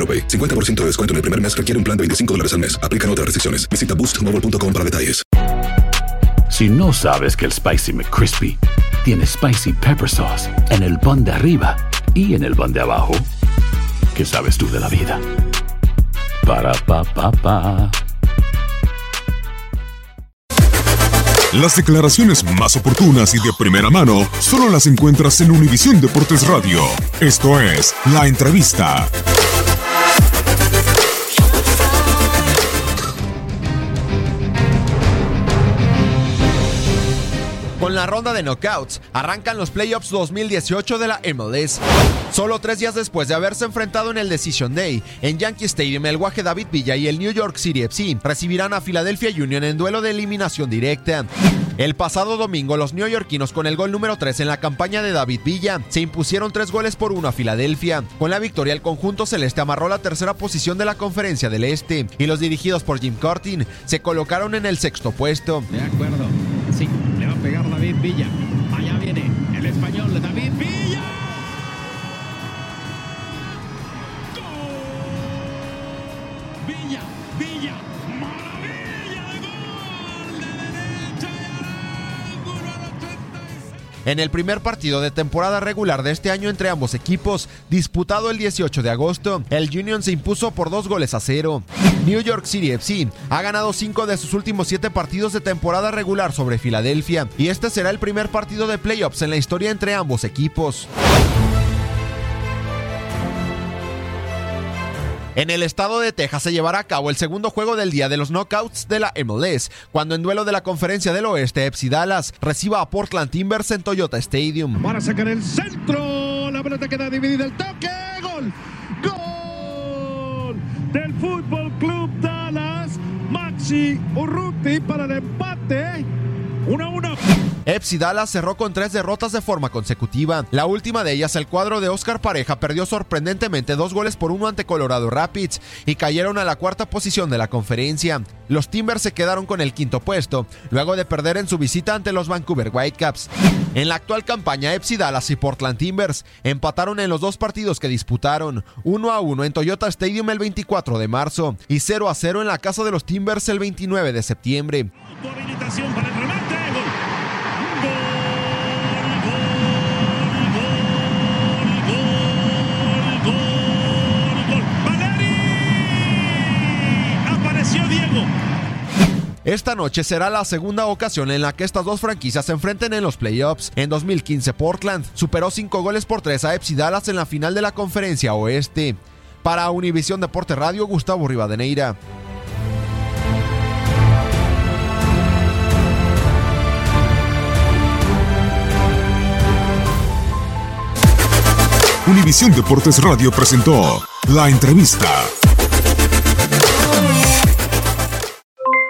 AroPay. 50% de descuento en el primer mes requiere un plan de 25 dólares al mes. Aplican otras restricciones. Visita boostmobile.com para detalles. Si no sabes que el Spicy McCrispy tiene Spicy Pepper Sauce en el pan de arriba y en el pan de abajo, ¿qué sabes tú de la vida? Para, pa, pa, pa. Las declaraciones más oportunas y de primera mano solo las encuentras en Univisión Deportes Radio. Esto es La Entrevista. La ronda de knockouts, arrancan los playoffs 2018 de la MLS. Solo tres días después de haberse enfrentado en el Decision Day, en Yankee Stadium, el Guaje David Villa y el New York City FC recibirán a Philadelphia Union en duelo de eliminación directa. El pasado domingo, los neoyorquinos con el gol número 3 en la campaña de David Villa se impusieron tres goles por uno a Filadelfia. Con la victoria, el conjunto celeste amarró la tercera posición de la conferencia del Este y los dirigidos por Jim Curtin se colocaron en el sexto puesto. David Villa. Allá viene el español David Villa. En el primer partido de temporada regular de este año entre ambos equipos, disputado el 18 de agosto, el Union se impuso por dos goles a cero. New York City FC ha ganado cinco de sus últimos siete partidos de temporada regular sobre Filadelfia, y este será el primer partido de playoffs en la historia entre ambos equipos. En el estado de Texas se llevará a cabo el segundo juego del día de los knockouts de la MLS, cuando en duelo de la Conferencia del Oeste, FC Dallas reciba a Portland Timbers en Toyota Stadium. Para sacar el centro. La pelota queda dividida. El toque. Gol. Gol del Fútbol Club Dallas. Maxi Urruti para el empate. 1 a 1. FC Dallas cerró con tres derrotas de forma consecutiva. La última de ellas, el cuadro de Oscar Pareja perdió sorprendentemente dos goles por uno ante Colorado Rapids y cayeron a la cuarta posición de la conferencia. Los Timbers se quedaron con el quinto puesto, luego de perder en su visita ante los Vancouver Whitecaps. En la actual campaña, FC Dallas y Portland Timbers empataron en los dos partidos que disputaron, 1 a 1 en Toyota Stadium el 24 de marzo y 0 a 0 en la casa de los Timbers el 29 de septiembre. Esta noche será la segunda ocasión en la que estas dos franquicias se enfrenten en los playoffs. En 2015, Portland superó 5 goles por 3 a FC Dallas en la final de la Conferencia Oeste. Para Univisión Deporte Radio, Gustavo Rivadeneira. Univisión Deportes Radio presentó La Entrevista.